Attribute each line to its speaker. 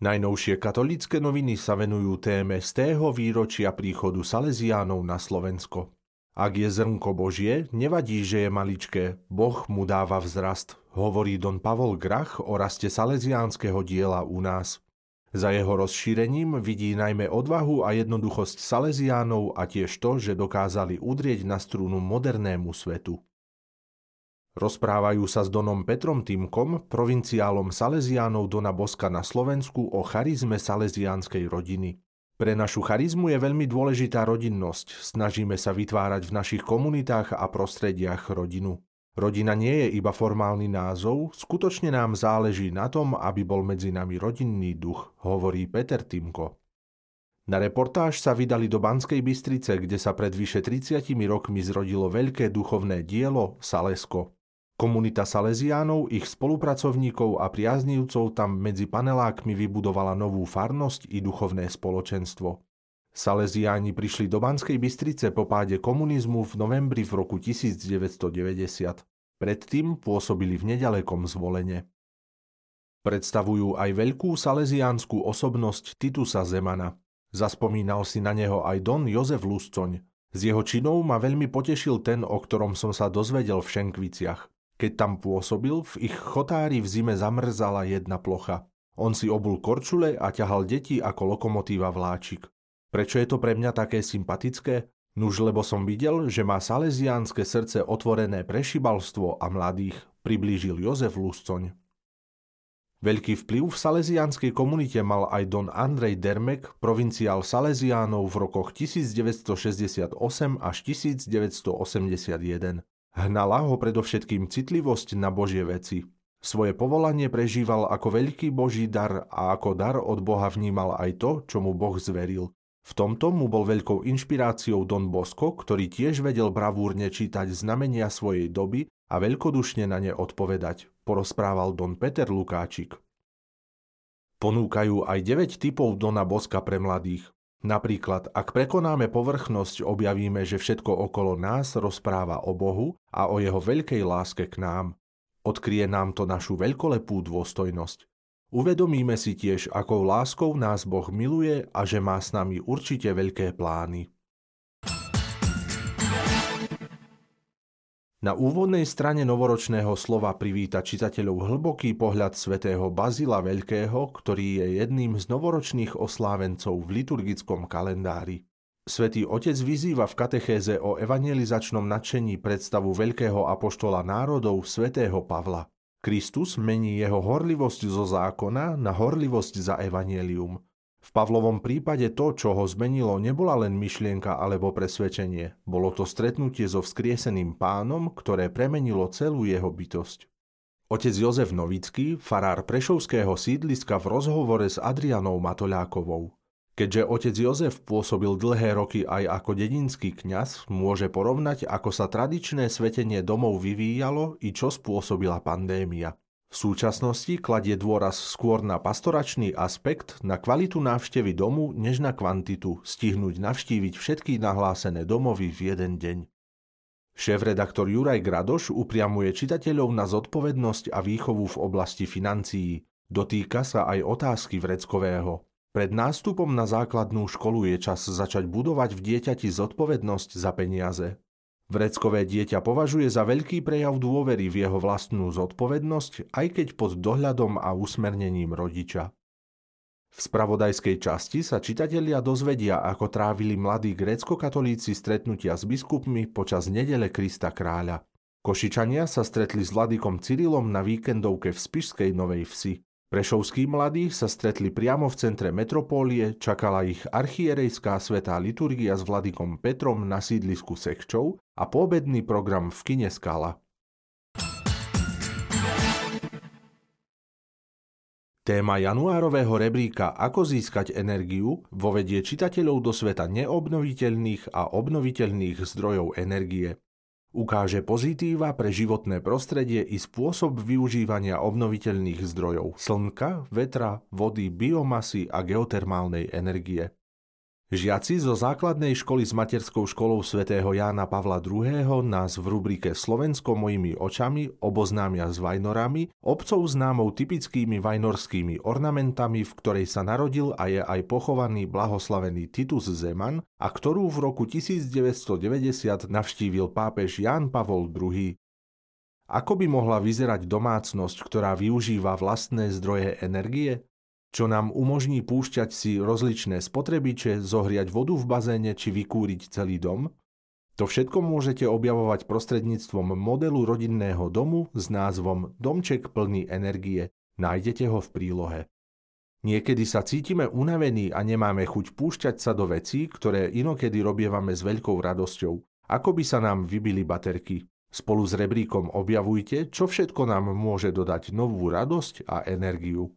Speaker 1: Najnovšie katolícke noviny sa venujú téme z tého výročia príchodu Salesiánov na Slovensko. Ak je zrnko Božie, nevadí, že je maličké, Boh mu dáva vzrast, hovorí don Pavol Grach o raste salesiánskeho diela u nás. Za jeho rozšírením vidí najmä odvahu a jednoduchosť Salesiánov a tiež to, že dokázali udrieť na strunu modernému svetu. Rozprávajú sa s Donom Petrom Týmkom, provinciálom Salesiánov Dona Boska na Slovensku o charizme salesiánskej rodiny. Pre našu charizmu je veľmi dôležitá rodinnosť. Snažíme sa vytvárať v našich komunitách a prostrediach rodinu. Rodina nie je iba formálny názov, skutočne nám záleží na tom, aby bol medzi nami rodinný duch, hovorí Peter Timko. Na reportáž sa vydali do Banskej Bystrice, kde sa pred vyše 30 rokmi zrodilo veľké duchovné dielo Salesko. Komunita Salesiánov, ich spolupracovníkov a priaznívcov tam medzi panelákmi vybudovala novú farnosť i duchovné spoločenstvo. Salesiáni prišli do Banskej Bystrice po páde komunizmu v novembri v roku 1990. Predtým pôsobili v nedalekom zvolenie. Predstavujú aj veľkú salesiánsku osobnosť Titusa Zemana. Zaspomínal si na neho aj Don Jozef Luscoň. Z jeho činov ma veľmi potešil ten, o ktorom som sa dozvedel v Šenkviciach. Keď tam pôsobil, v ich chotári v zime zamrzala jedna plocha. On si obul korčule a ťahal deti ako lokomotíva vláčik. Prečo je to pre mňa také sympatické? Nuž lebo som videl, že má salesiánske srdce otvorené pre šibalstvo a mladých, priblížil Jozef Luscoň. Veľký vplyv v salesiánskej komunite mal aj don Andrej Dermek, provinciál Salesiánov v rokoch 1968 až 1981. Hnala ho predovšetkým citlivosť na Božie veci. Svoje povolanie prežíval ako veľký Boží dar a ako dar od Boha vnímal aj to, čo mu Boh zveril. V tomto mu bol veľkou inšpiráciou Don Bosco, ktorý tiež vedel bravúrne čítať znamenia svojej doby a veľkodušne na ne odpovedať, porozprával Don Peter Lukáčik. Ponúkajú aj 9 typov Dona Boska pre mladých. Napríklad, ak prekonáme povrchnosť, objavíme, že všetko okolo nás rozpráva o Bohu a o jeho veľkej láske k nám. Odkrie nám to našu veľkolepú dôstojnosť. Uvedomíme si tiež, akou láskou nás Boh miluje a že má s nami určite veľké plány. Na úvodnej strane novoročného slova privíta čitateľov hlboký pohľad svätého Bazila Veľkého, ktorý je jedným z novoročných oslávencov v liturgickom kalendári. Svetý Otec vyzýva v katechéze o evangelizačnom nadšení predstavu veľkého apoštola národov svätého Pavla. Kristus mení jeho horlivosť zo zákona na horlivosť za evanielium – v Pavlovom prípade to, čo ho zmenilo, nebola len myšlienka alebo presvedčenie. Bolo to stretnutie so vzkrieseným pánom, ktoré premenilo celú jeho bytosť. Otec Jozef Novický, farár Prešovského sídliska v rozhovore s Adrianou Matoľákovou. Keďže otec Jozef pôsobil dlhé roky aj ako dedinský kňaz, môže porovnať, ako sa tradičné svetenie domov vyvíjalo i čo spôsobila pandémia. V súčasnosti kladie dôraz skôr na pastoračný aspekt, na kvalitu návštevy domu, než na kvantitu, stihnúť navštíviť všetky nahlásené domovy v jeden deň. Šéf-redaktor Juraj Gradoš upriamuje čitateľov na zodpovednosť a výchovu v oblasti financií. Dotýka sa aj otázky vreckového. Pred nástupom na základnú školu je čas začať budovať v dieťati zodpovednosť za peniaze. Vreckové dieťa považuje za veľký prejav dôvery v jeho vlastnú zodpovednosť, aj keď pod dohľadom a usmernením rodiča. V spravodajskej časti sa čitatelia dozvedia, ako trávili mladí grécko-katolíci stretnutia s biskupmi počas nedele Krista kráľa. Košičania sa stretli s vladikom Cyrilom na víkendovke v Spišskej Novej Vsi. Prešovskí mladí sa stretli priamo v centre metropólie, čakala ich archierejská svetá liturgia s vladikom Petrom na sídlisku Sekčov a poobedný program v kine Skala. Téma januárového rebríka Ako získať energiu vovedie čitateľov do sveta neobnoviteľných a obnoviteľných zdrojov energie. Ukáže pozitíva pre životné prostredie i spôsob využívania obnoviteľných zdrojov slnka, vetra, vody, biomasy a geotermálnej energie. Žiaci zo základnej školy s materskou školou svätého Jána Pavla II. nás v rubrike Slovensko mojimi očami oboznámia s vajnorami, obcov známou typickými vajnorskými ornamentami, v ktorej sa narodil a je aj pochovaný blahoslavený Titus Zeman a ktorú v roku 1990 navštívil pápež Ján Pavol II. Ako by mohla vyzerať domácnosť, ktorá využíva vlastné zdroje energie? Čo nám umožní púšťať si rozličné spotrebiče, zohriať vodu v bazéne či vykúriť celý dom? To všetko môžete objavovať prostredníctvom modelu rodinného domu s názvom Domček plný energie. Nájdete ho v prílohe. Niekedy sa cítime unavení a nemáme chuť púšťať sa do vecí, ktoré inokedy robievame s veľkou radosťou. Ako by sa nám vybili baterky. Spolu s rebríkom objavujte, čo všetko nám môže dodať novú radosť a energiu.